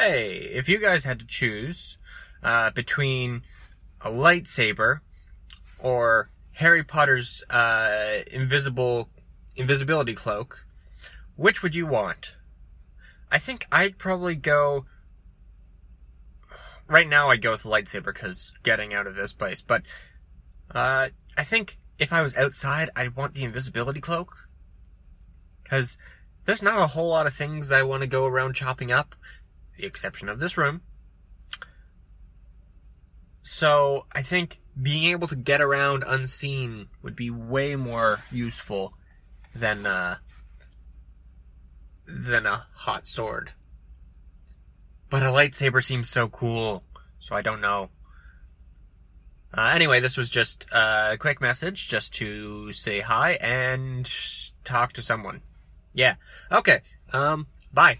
hey, if you guys had to choose uh, between a lightsaber or Harry Potter's uh, invisible invisibility cloak, which would you want? I think I'd probably go. Right now, I'd go with the lightsaber because getting out of this place. But uh, I think if I was outside, I'd want the invisibility cloak because there's not a whole lot of things I want to go around chopping up, the exception of this room. So I think being able to get around unseen would be way more useful than uh, than a hot sword. But a lightsaber seems so cool, so I don't know. Uh, anyway, this was just a quick message just to say hi and talk to someone. Yeah. Okay. Um, bye.